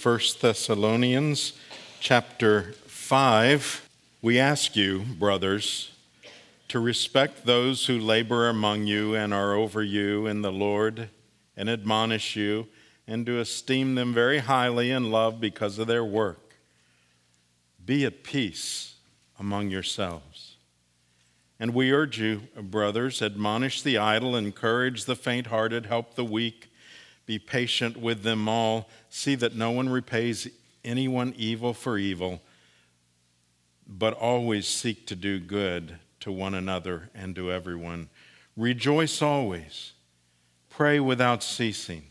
1 Thessalonians chapter 5. We ask you, brothers, to respect those who labor among you and are over you in the Lord and admonish you, and to esteem them very highly in love because of their work. Be at peace among yourselves. And we urge you, brothers, admonish the idle, encourage the faint hearted, help the weak be patient with them all. See that no one repays anyone evil for evil, but always seek to do good to one another and to everyone. Rejoice always. Pray without ceasing.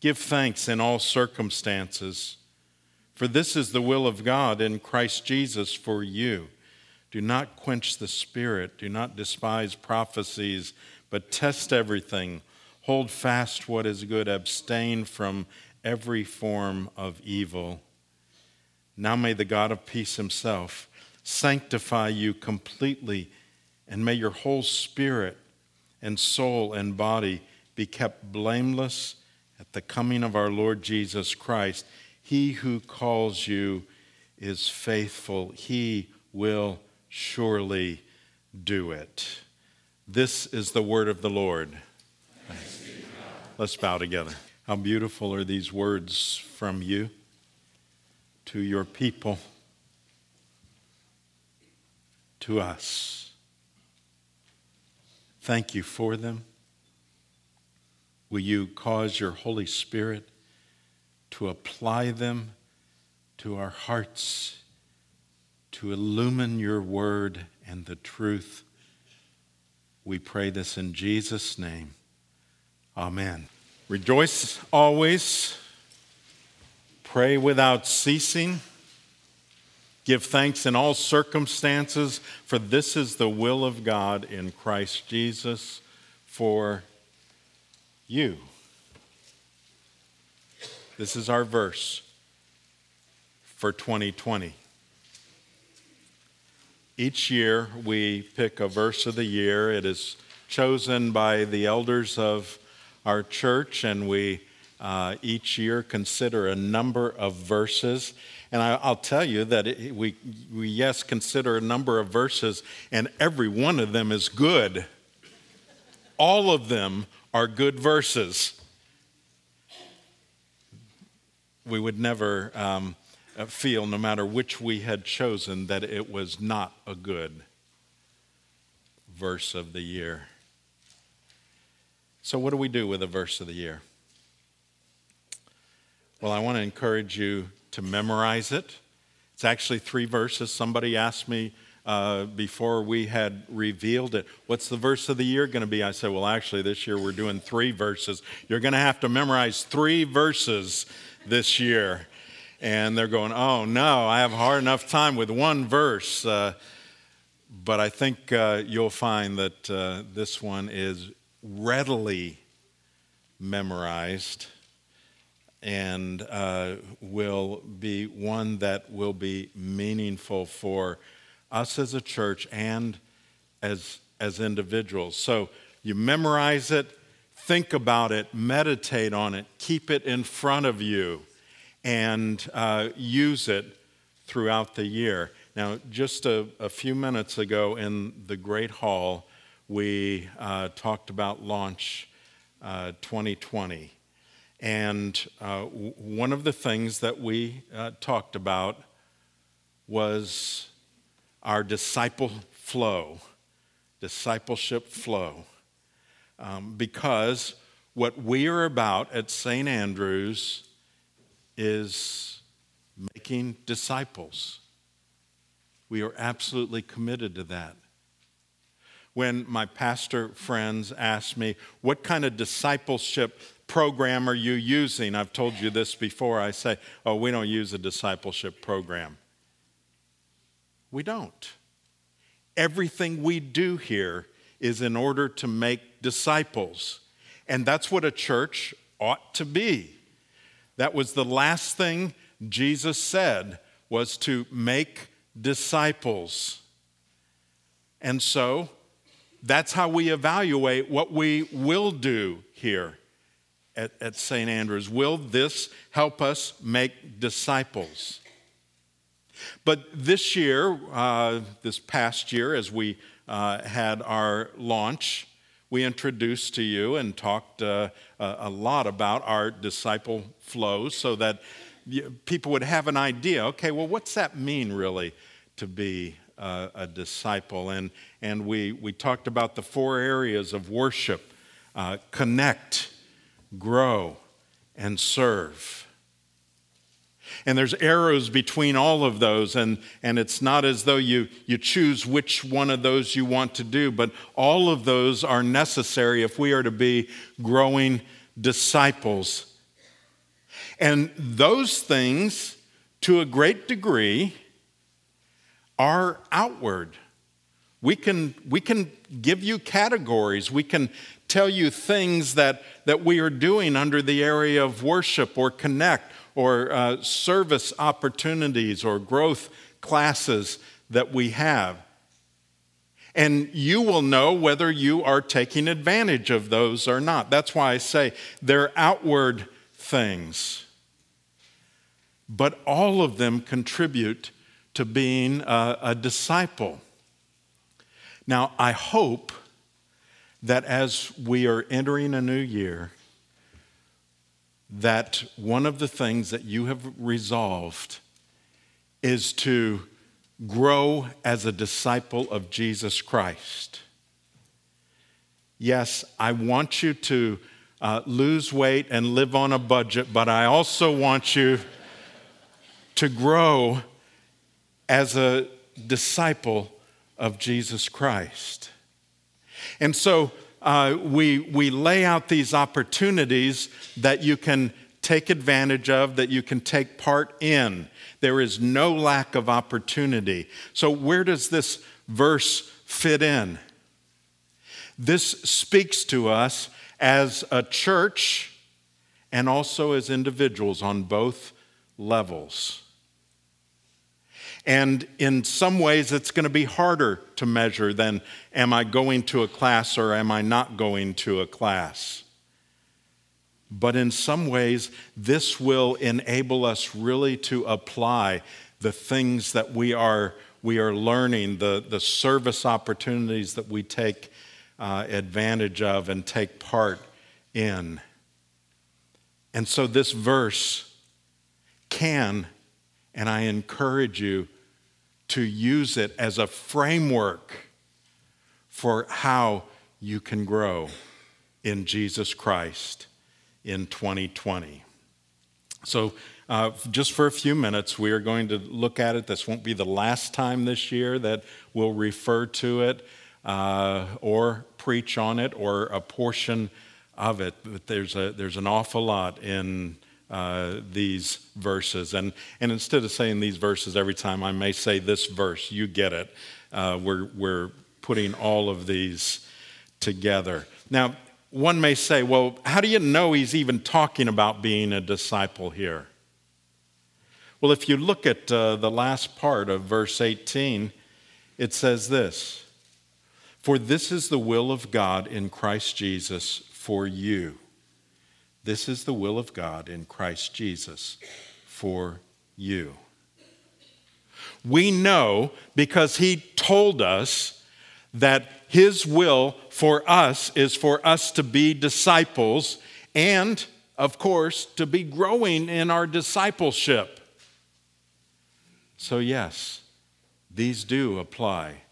Give thanks in all circumstances, for this is the will of God in Christ Jesus for you. Do not quench the spirit, do not despise prophecies, but test everything Hold fast what is good, abstain from every form of evil. Now may the God of peace himself sanctify you completely, and may your whole spirit and soul and body be kept blameless at the coming of our Lord Jesus Christ. He who calls you is faithful, he will surely do it. This is the word of the Lord. Let's bow together. How beautiful are these words from you to your people, to us. Thank you for them. Will you cause your Holy Spirit to apply them to our hearts, to illumine your word and the truth? We pray this in Jesus' name. Amen. Rejoice always, pray without ceasing, give thanks in all circumstances, for this is the will of God in Christ Jesus for you. This is our verse for 2020. Each year we pick a verse of the year. It is chosen by the elders of our church, and we uh, each year consider a number of verses. And I, will tell you that it, we, we, yes, consider a number of verses, and every one of them is good. All of them are good verses. We would never um, feel, no matter which we had chosen, that it was not a good verse of the year. So, what do we do with a verse of the year? Well, I want to encourage you to memorize it. It's actually three verses. Somebody asked me uh, before we had revealed it, what's the verse of the year going to be? I said, well, actually, this year we're doing three verses. You're going to have to memorize three verses this year. And they're going, oh, no, I have hard enough time with one verse. Uh, but I think uh, you'll find that uh, this one is readily memorized and uh, will be one that will be meaningful for us as a church and as, as individuals. So you memorize it, think about it, meditate on it, keep it in front of you, and uh, use it throughout the year. Now, just a, a few minutes ago in the Great Hall, we uh, talked about Launch uh, 2020. And uh, w- one of the things that we uh, talked about was our disciple flow, discipleship flow. Um, because what we are about at St. Andrews is making disciples. We are absolutely committed to that when my pastor friends ask me, What kind of discipleship program are you using? I've told you this before. I say, Oh, we don't use a discipleship program. We don't. Everything we do here is in order to make disciples. And that's what a church ought to be. That was the last thing Jesus said was to make disciples. And so that's how we evaluate what we will do here at, at St. Andrews. Will this help us make disciples? But this year, uh, this past year, as we uh, had our launch, we introduced to you and talked uh, a lot about our disciple flow so that people would have an idea okay, well, what's that mean really to be a disciple? And, and we, we talked about the four areas of worship uh, connect, grow, and serve. And there's arrows between all of those, and, and it's not as though you, you choose which one of those you want to do, but all of those are necessary if we are to be growing disciples. And those things, to a great degree, are outward. We can, we can give you categories. We can tell you things that, that we are doing under the area of worship or connect or uh, service opportunities or growth classes that we have. And you will know whether you are taking advantage of those or not. That's why I say they're outward things. But all of them contribute to being a, a disciple. Now, I hope that as we are entering a new year, that one of the things that you have resolved is to grow as a disciple of Jesus Christ. Yes, I want you to uh, lose weight and live on a budget, but I also want you to grow as a disciple of Jesus Christ. And so uh, we, we lay out these opportunities that you can take advantage of, that you can take part in. There is no lack of opportunity. So, where does this verse fit in? This speaks to us as a church and also as individuals on both levels. And in some ways, it's going to be harder to measure than am I going to a class or am I not going to a class. But in some ways, this will enable us really to apply the things that we are, we are learning, the, the service opportunities that we take uh, advantage of and take part in. And so this verse can, and I encourage you, to use it as a framework for how you can grow in Jesus Christ in 2020. So, uh, just for a few minutes, we are going to look at it. This won't be the last time this year that we'll refer to it uh, or preach on it or a portion of it. But there's, a, there's an awful lot in uh, these verses. And, and instead of saying these verses every time, I may say this verse. You get it. Uh, we're, we're putting all of these together. Now, one may say, well, how do you know he's even talking about being a disciple here? Well, if you look at uh, the last part of verse 18, it says this For this is the will of God in Christ Jesus for you this is the will of God in Christ Jesus for you. We know because He told us that His will for us is for us to be disciples and, of course, to be growing in our discipleship. So, yes, these do apply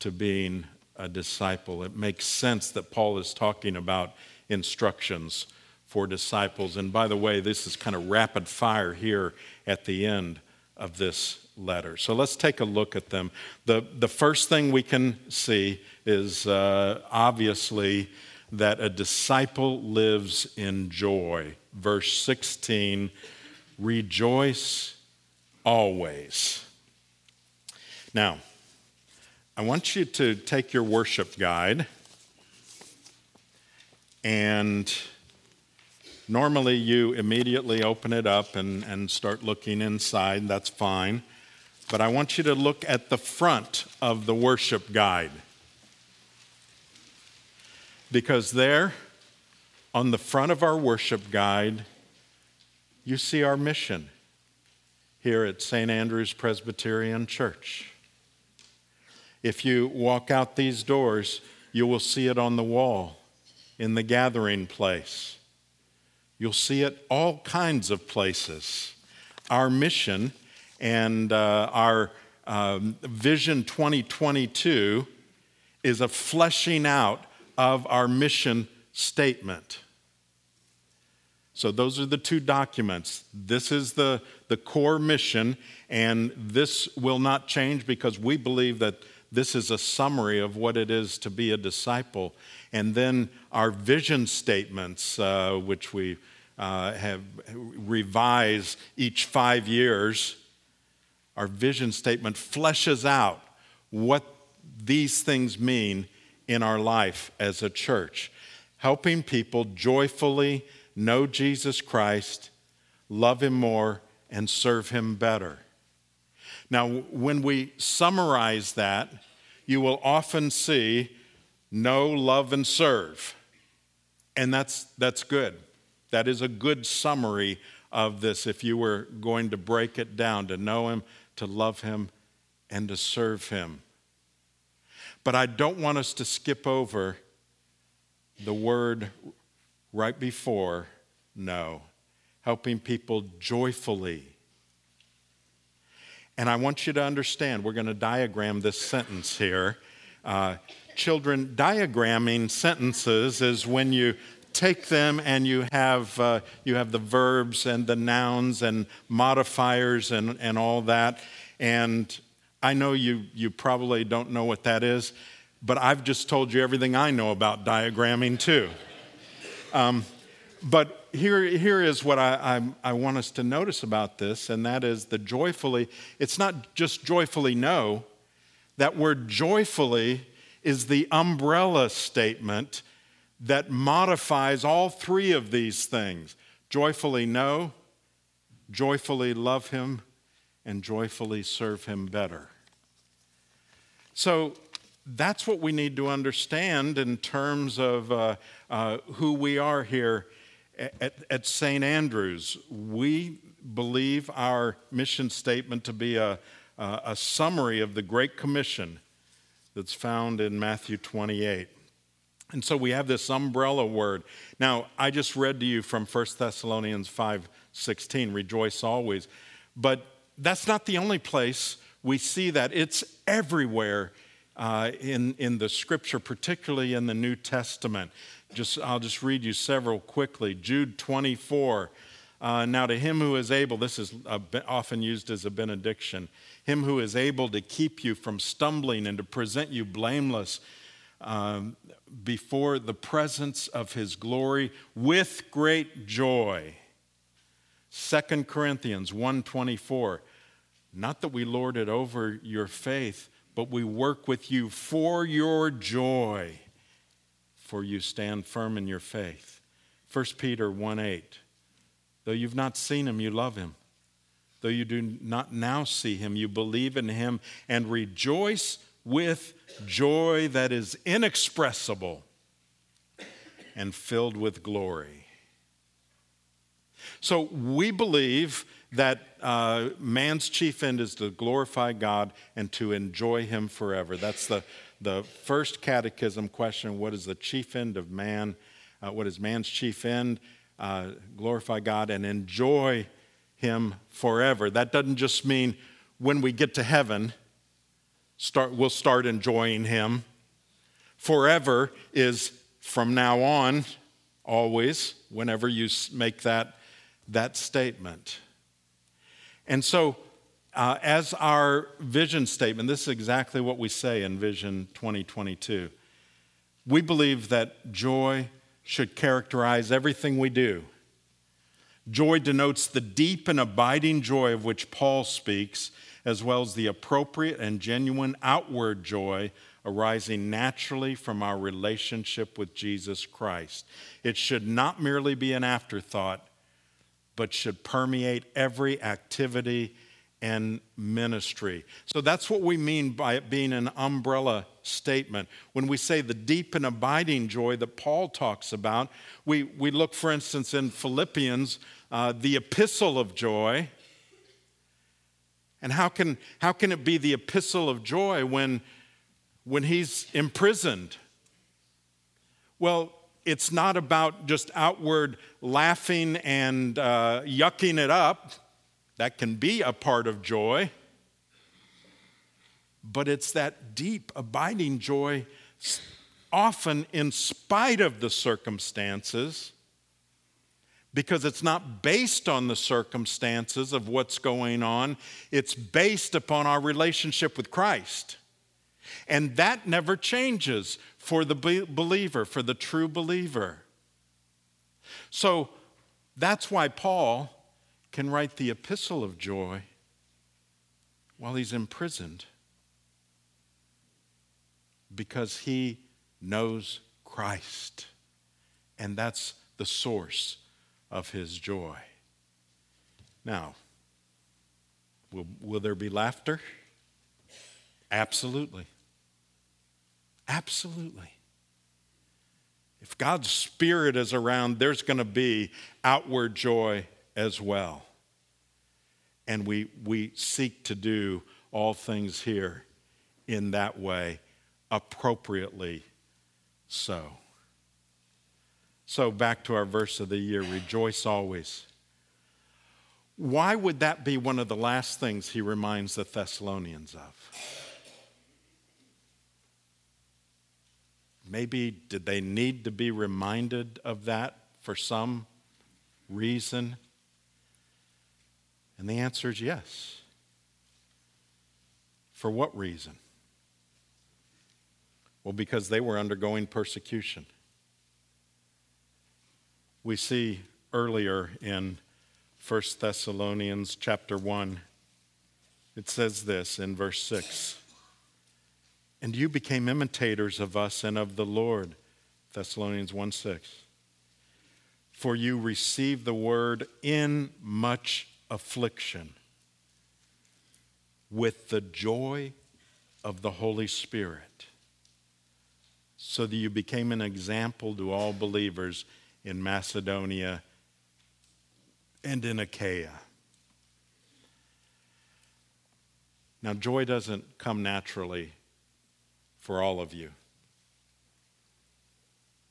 to being a disciple. It makes sense that Paul is talking about instructions for disciples. And by the way, this is kind of rapid fire here at the end of this letter. So let's take a look at them. The, the first thing we can see is uh, obviously that a disciple lives in joy. Verse 16 rejoice always. Now, I want you to take your worship guide and Normally, you immediately open it up and, and start looking inside. That's fine. But I want you to look at the front of the worship guide. Because there, on the front of our worship guide, you see our mission here at St. Andrew's Presbyterian Church. If you walk out these doors, you will see it on the wall in the gathering place. You'll see it all kinds of places. Our mission and uh, our um, Vision 2022 is a fleshing out of our mission statement. So, those are the two documents. This is the, the core mission, and this will not change because we believe that this is a summary of what it is to be a disciple. And then our vision statements, uh, which we uh, have revised each five years, our vision statement fleshes out what these things mean in our life as a church, helping people joyfully know Jesus Christ, love Him more, and serve Him better. Now, when we summarize that, you will often see know, love, and serve. And that's, that's good. That is a good summary of this if you were going to break it down to know Him, to love Him, and to serve Him. But I don't want us to skip over the word right before know, helping people joyfully. And I want you to understand, we're going to diagram this sentence here. Uh, children, diagramming sentences is when you take them and you have, uh, you have the verbs and the nouns and modifiers and, and all that. And I know you, you probably don't know what that is, but I've just told you everything I know about diagramming, too. Um, but here, here is what I, I, I, want us to notice about this, and that is the joyfully, it's not just joyfully know. That word joyfully is the umbrella statement that modifies all three of these things joyfully know, joyfully love Him, and joyfully serve Him better. So that's what we need to understand in terms of uh, uh, who we are here at, at St. Andrews. We believe our mission statement to be a, a summary of the Great Commission that's found in Matthew 28. And so we have this umbrella word. Now, I just read to you from 1 Thessalonians 5:16, rejoice always. But that's not the only place we see that. It's everywhere uh, in, in the scripture, particularly in the New Testament. Just, I'll just read you several quickly. Jude 24. Uh, now, to him who is able, this is often used as a benediction, him who is able to keep you from stumbling and to present you blameless um, before the presence of his glory with great joy. 2 Corinthians 1:24 Not that we lord it over your faith, but we work with you for your joy, for you stand firm in your faith. 1 Peter 1 8. Though you've not seen him, you love him. Though you do not now see him, you believe in him and rejoice with joy that is inexpressible and filled with glory. So we believe that uh, man's chief end is to glorify God and to enjoy Him forever. That's the, the first catechism question what is the chief end of man? Uh, what is man's chief end? Uh, glorify God and enjoy Him forever. That doesn't just mean when we get to heaven, start, we'll start enjoying Him. Forever is from now on, always, whenever you make that, that statement. And so, uh, as our vision statement, this is exactly what we say in Vision 2022. We believe that joy should characterize everything we do. Joy denotes the deep and abiding joy of which Paul speaks, as well as the appropriate and genuine outward joy arising naturally from our relationship with Jesus Christ. It should not merely be an afterthought, but should permeate every activity and ministry. So that's what we mean by it being an umbrella statement. When we say the deep and abiding joy that Paul talks about, we, we look, for instance, in Philippians, uh, the epistle of joy. And how can, how can it be the epistle of joy when, when he's imprisoned? Well, it's not about just outward laughing and uh, yucking it up that can be a part of joy. But it's that deep, abiding joy, often in spite of the circumstances, because it's not based on the circumstances of what's going on, it's based upon our relationship with Christ. And that never changes for the believer, for the true believer. So that's why Paul can write the epistle of joy while he's imprisoned because he knows Christ. And that's the source of his joy. Now, will, will there be laughter? Absolutely. Absolutely. If God's Spirit is around, there's going to be outward joy as well. And we, we seek to do all things here in that way, appropriately so. So, back to our verse of the year rejoice always. Why would that be one of the last things he reminds the Thessalonians of? Maybe did they need to be reminded of that for some reason? And the answer is yes. For what reason? Well, because they were undergoing persecution. We see earlier in 1 Thessalonians chapter 1, it says this in verse 6 And you became imitators of us and of the Lord, Thessalonians 1 6. For you received the word in much affliction with the joy of the Holy Spirit, so that you became an example to all believers in Macedonia and in Achaia. Now, joy doesn't come naturally for all of you.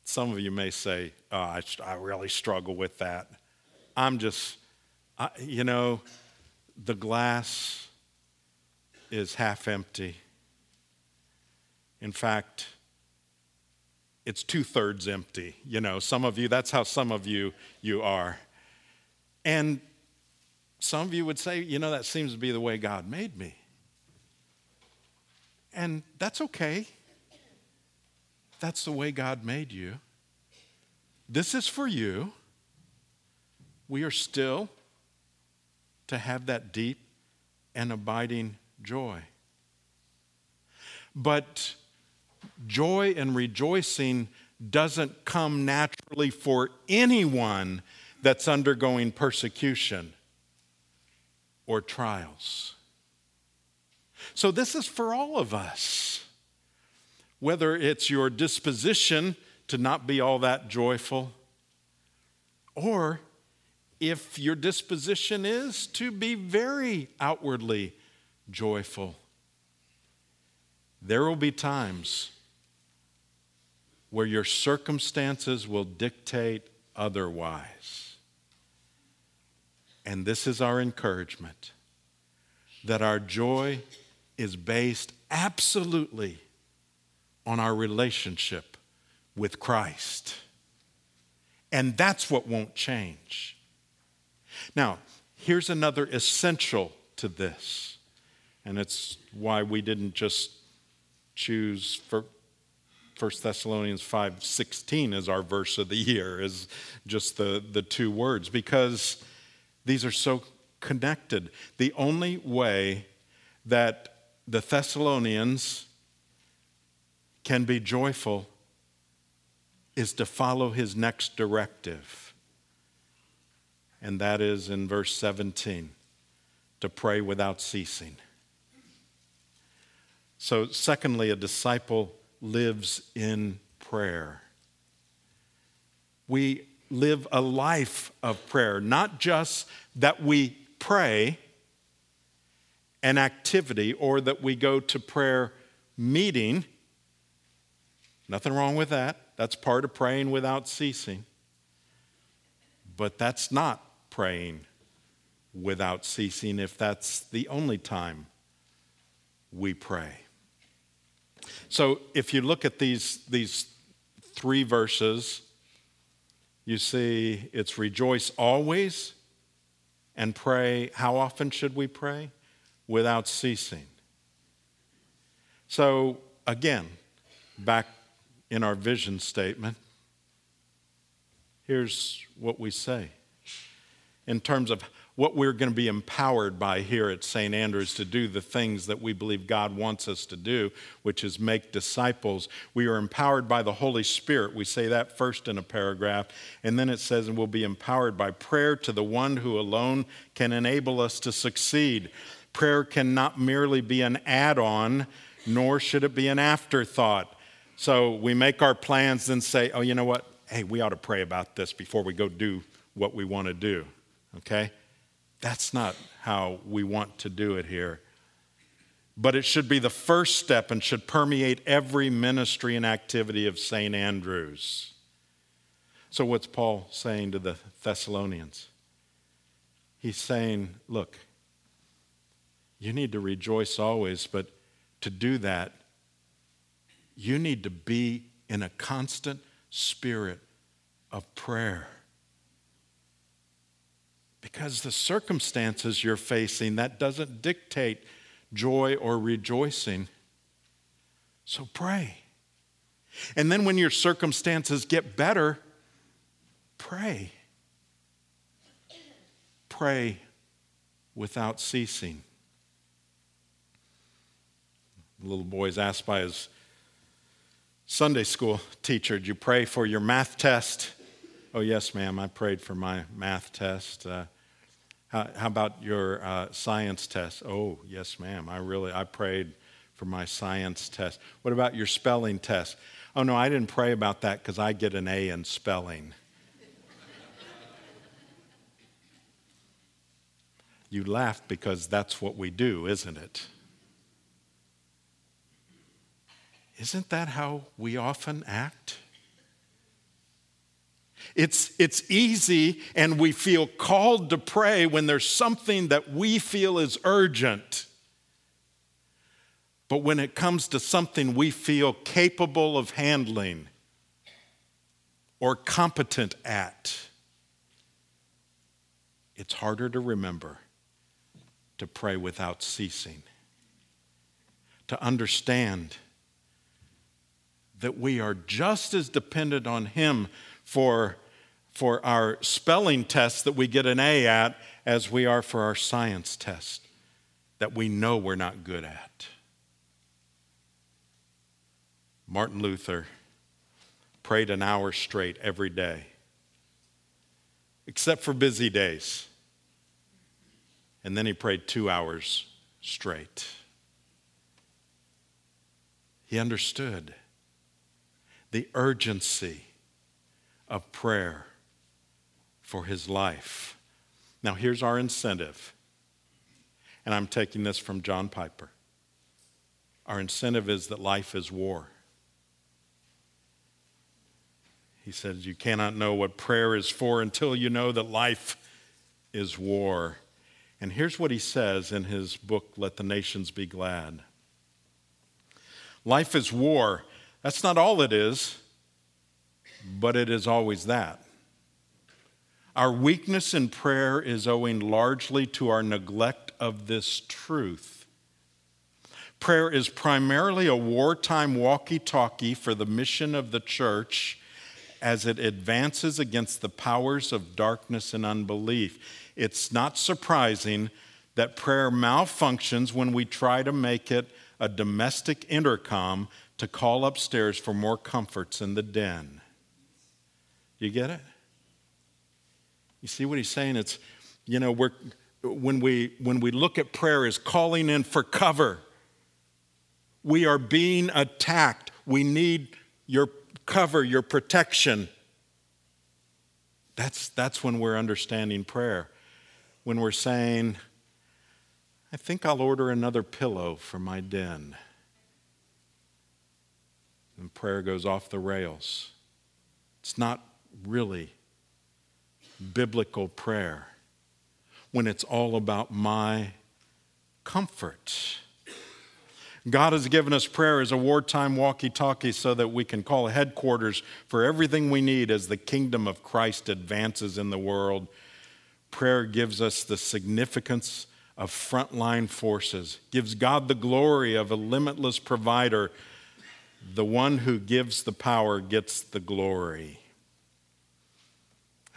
Some of you may say, oh, I, I really struggle with that. I'm just I, you know, the glass is half empty. In fact, it's two thirds empty. You know, some of you, that's how some of you you are. And some of you would say, you know, that seems to be the way God made me. And that's okay. That's the way God made you. This is for you. We are still to have that deep and abiding joy. But joy and rejoicing doesn't come naturally for anyone that's undergoing persecution or trials. So, this is for all of us. Whether it's your disposition to not be all that joyful, or if your disposition is to be very outwardly joyful. There will be times where your circumstances will dictate otherwise. And this is our encouragement that our joy is based absolutely on our relationship with Christ. And that's what won't change. Now, here's another essential to this, and it's why we didn't just choose for 1 Thessalonians 5:16 as our verse of the year, is just the, the two words, because these are so connected. The only way that the Thessalonians can be joyful is to follow his next directive and that is in verse 17 to pray without ceasing. So, secondly, a disciple lives in prayer. We live a life of prayer, not just that we pray an activity or that we go to prayer meeting. Nothing wrong with that. That's part of praying without ceasing. But that's not praying without ceasing if that's the only time we pray. So if you look at these, these three verses, you see it's rejoice always and pray. How often should we pray? Without ceasing. So again, back in our vision statement, here's what we say in terms of what we're going to be empowered by here at St. Andrews to do the things that we believe God wants us to do, which is make disciples. We are empowered by the Holy Spirit. We say that first in a paragraph. And then it says, and we'll be empowered by prayer to the one who alone can enable us to succeed. Prayer cannot merely be an add on, nor should it be an afterthought. So we make our plans and say, oh, you know what? Hey, we ought to pray about this before we go do what we want to do. Okay? That's not how we want to do it here. But it should be the first step and should permeate every ministry and activity of St. Andrew's. So, what's Paul saying to the Thessalonians? He's saying, look, you need to rejoice always, but to do that, you need to be in a constant spirit of prayer. Because the circumstances you're facing, that doesn't dictate joy or rejoicing. So pray. And then when your circumstances get better, pray. Pray without ceasing. The little boy is asked by his Sunday school teacher, Do you pray for your math test? Oh, yes, ma'am, I prayed for my math test. Uh, how, how, about your uh, science test? Oh, yes, ma'am, I really, I prayed for my science test. What about your spelling test? Oh, no, I didn't pray about that because I get an A in spelling. you laugh because that's what we do, isn't it? Isn't that how we often act? It's, it's easy and we feel called to pray when there's something that we feel is urgent. But when it comes to something we feel capable of handling or competent at, it's harder to remember to pray without ceasing, to understand that we are just as dependent on Him for, for our spelling test that we get an A at as we are for our science test that we know we're not good at. Martin Luther prayed an hour straight every day, except for busy days. And then he prayed two hours straight. He understood the urgency of prayer for his life. Now, here's our incentive. And I'm taking this from John Piper. Our incentive is that life is war. He says, You cannot know what prayer is for until you know that life is war. And here's what he says in his book, Let the Nations Be Glad Life is war. That's not all it is but it is always that. Our weakness in prayer is owing largely to our neglect of this truth. Prayer is primarily a wartime walkie talkie for the mission of the church as it advances against the powers of darkness and unbelief. It's not surprising that prayer malfunctions when we try to make it a domestic intercom to call upstairs for more comforts in the den. You get it? You see what he's saying? It's, you know, we're, when we, when we look at prayer as calling in for cover. We are being attacked. We need your cover, your protection. That's, that's when we're understanding prayer. When we're saying, I think I'll order another pillow for my den. And prayer goes off the rails. It's not really biblical prayer when it's all about my comfort. God has given us prayer as a wartime walkie talkie so that we can call headquarters for everything we need as the kingdom of Christ advances in the world. Prayer gives us the significance of frontline forces, gives God the glory of a limitless provider. The one who gives the power gets the glory.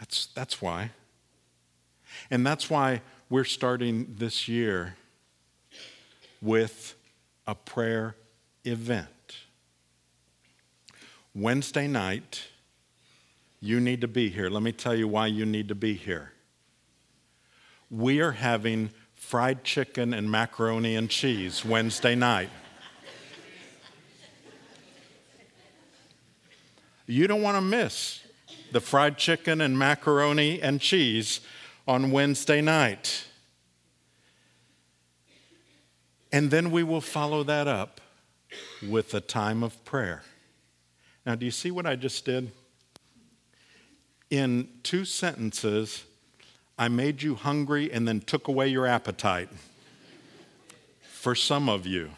That's, that's why. And that's why we're starting this year with a prayer event. Wednesday night, you need to be here. Let me tell you why you need to be here. We are having fried chicken and macaroni and cheese Wednesday night. You don't want to miss the fried chicken and macaroni and cheese on Wednesday night. And then we will follow that up with a time of prayer. Now, do you see what I just did? In two sentences, I made you hungry and then took away your appetite. For some of you,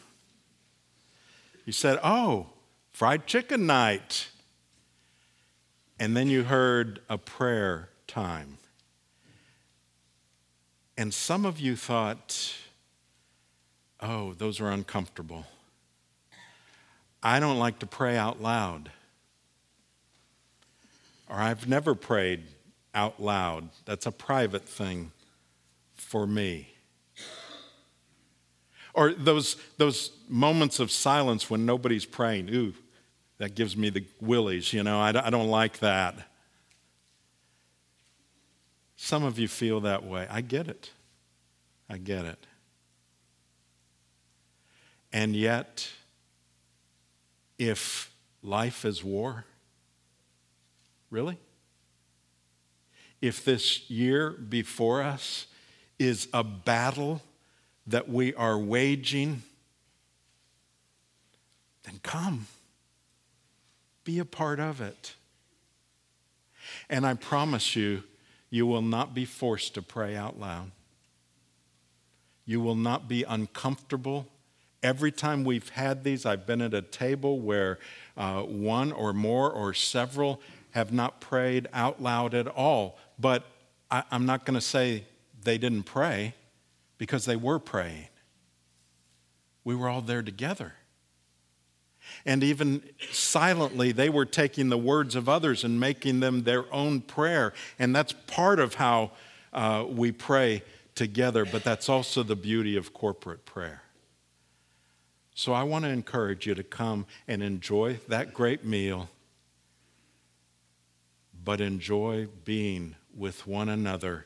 you said, Oh, fried chicken night. And then you heard a prayer time. And some of you thought, oh, those are uncomfortable. I don't like to pray out loud. Or I've never prayed out loud. That's a private thing for me. Or those, those moments of silence when nobody's praying. Ooh, that gives me the willies, you know, I, I don't like that. Some of you feel that way. I get it. I get it. And yet, if life is war, really? If this year before us is a battle that we are waging, then come. Be a part of it. And I promise you, you will not be forced to pray out loud. You will not be uncomfortable. Every time we've had these, I've been at a table where uh, one or more or several have not prayed out loud at all. But I, I'm not going to say they didn't pray because they were praying. We were all there together. And even silently, they were taking the words of others and making them their own prayer. And that's part of how uh, we pray together, but that's also the beauty of corporate prayer. So I want to encourage you to come and enjoy that great meal, but enjoy being with one another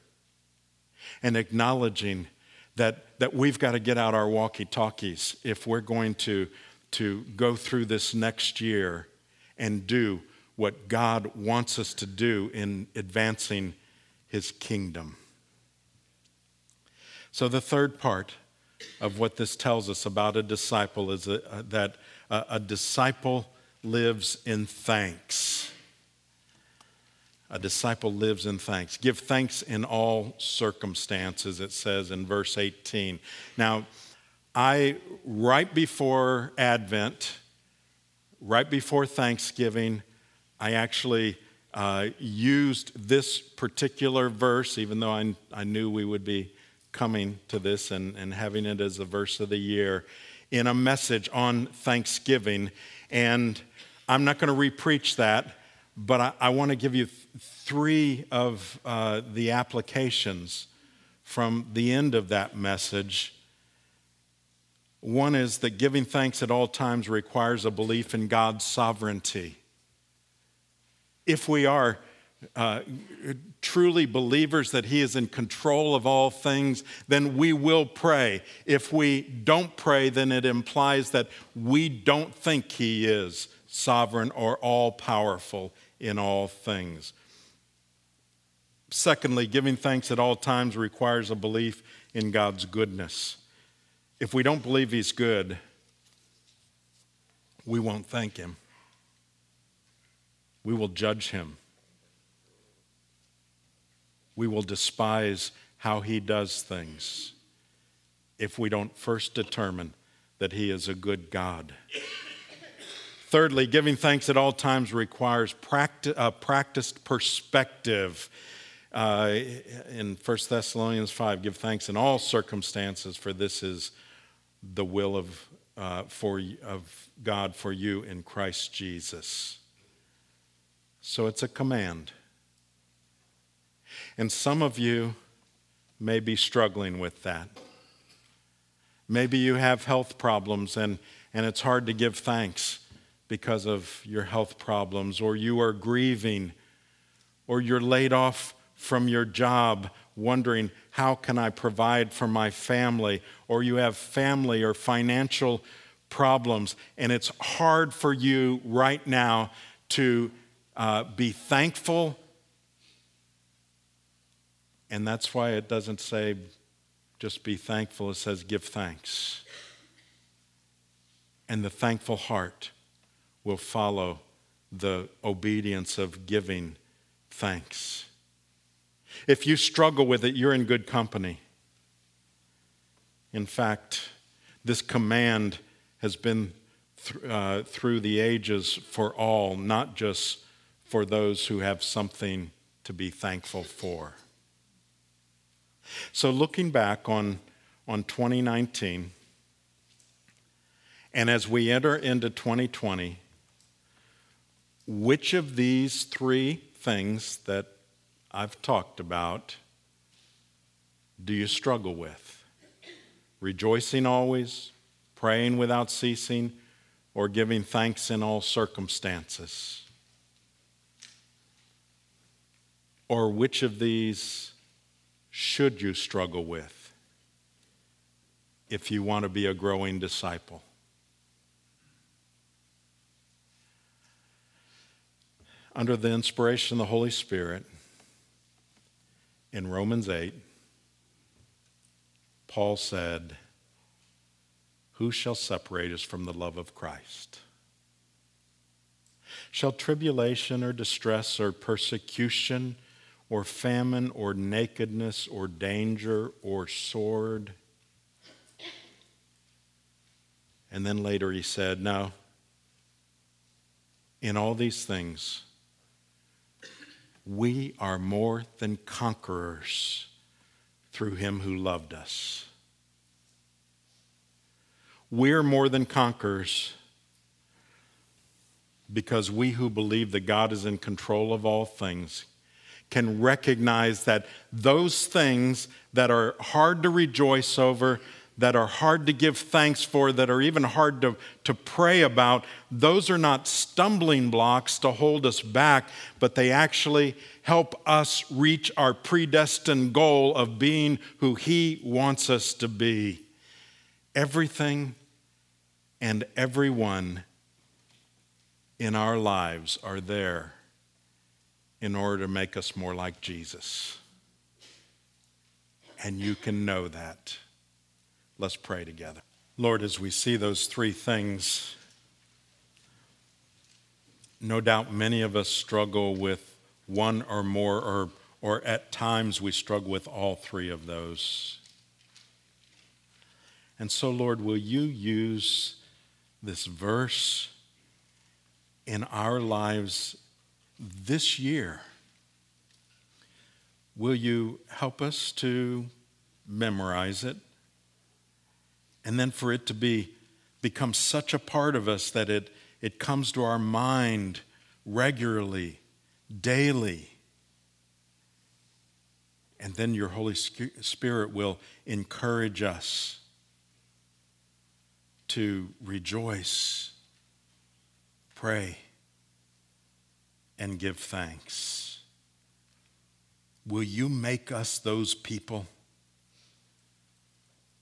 and acknowledging that, that we've got to get out our walkie talkies if we're going to to go through this next year and do what God wants us to do in advancing his kingdom. So, the third part of what this tells us about a disciple is that uh, a, uh, a disciple lives in thanks. A disciple lives in thanks. Give thanks in all circumstances, it says in verse 18. Now, I, right before Advent, right before Thanksgiving, I actually uh, used this particular verse, even though I, I knew we would be coming to this and, and having it as a verse of the year, in a message on Thanksgiving. And I'm not going to repreach that, but I, I want to give you th- three of uh, the applications from the end of that message one is that giving thanks at all times requires a belief in God's sovereignty. If we are uh, truly believers that He is in control of all things, then we will pray. If we don't pray, then it implies that we don't think He is sovereign or all powerful in all things. Secondly, giving thanks at all times requires a belief in God's goodness. If we don't believe He's good, we won't thank Him. We will judge Him. We will despise how He does things if we don't first determine that He is a good God. Thirdly, giving thanks at all times requires practi- uh, practiced perspective. Uh, in 1 Thessalonians 5, give thanks in all circumstances, for this is the will of, uh, for, of God for you in Christ Jesus. So it's a command. And some of you may be struggling with that. Maybe you have health problems and, and it's hard to give thanks because of your health problems, or you are grieving, or you're laid off from your job wondering, how can I provide for my family? Or you have family or financial problems, and it's hard for you right now to uh, be thankful. And that's why it doesn't say just be thankful, it says give thanks. And the thankful heart will follow the obedience of giving thanks. If you struggle with it, you're in good company. In fact, this command has been th- uh, through the ages for all, not just for those who have something to be thankful for. So, looking back on, on 2019, and as we enter into 2020, which of these three things that I've talked about do you struggle with? Rejoicing always, praying without ceasing, or giving thanks in all circumstances? Or which of these should you struggle with if you want to be a growing disciple? under the inspiration of the Holy Spirit in Romans 8, Paul said, Who shall separate us from the love of Christ? Shall tribulation or distress or persecution or famine or nakedness or danger or sword? And then later he said, No, in all these things, we are more than conquerors through him who loved us. We're more than conquerors because we who believe that God is in control of all things can recognize that those things that are hard to rejoice over, that are hard to give thanks for, that are even hard to, to pray about, those are not stumbling blocks to hold us back, but they actually help us reach our predestined goal of being who He wants us to be. Everything and everyone in our lives are there in order to make us more like Jesus. And you can know that. Let's pray together. Lord, as we see those three things, no doubt many of us struggle with one or more, or, or at times we struggle with all three of those. And so, Lord, will you use this verse in our lives this year? Will you help us to memorize it? And then for it to be become such a part of us that it, it comes to our mind regularly, daily. And then your Holy Spirit will encourage us to rejoice, pray, and give thanks. Will you make us those people?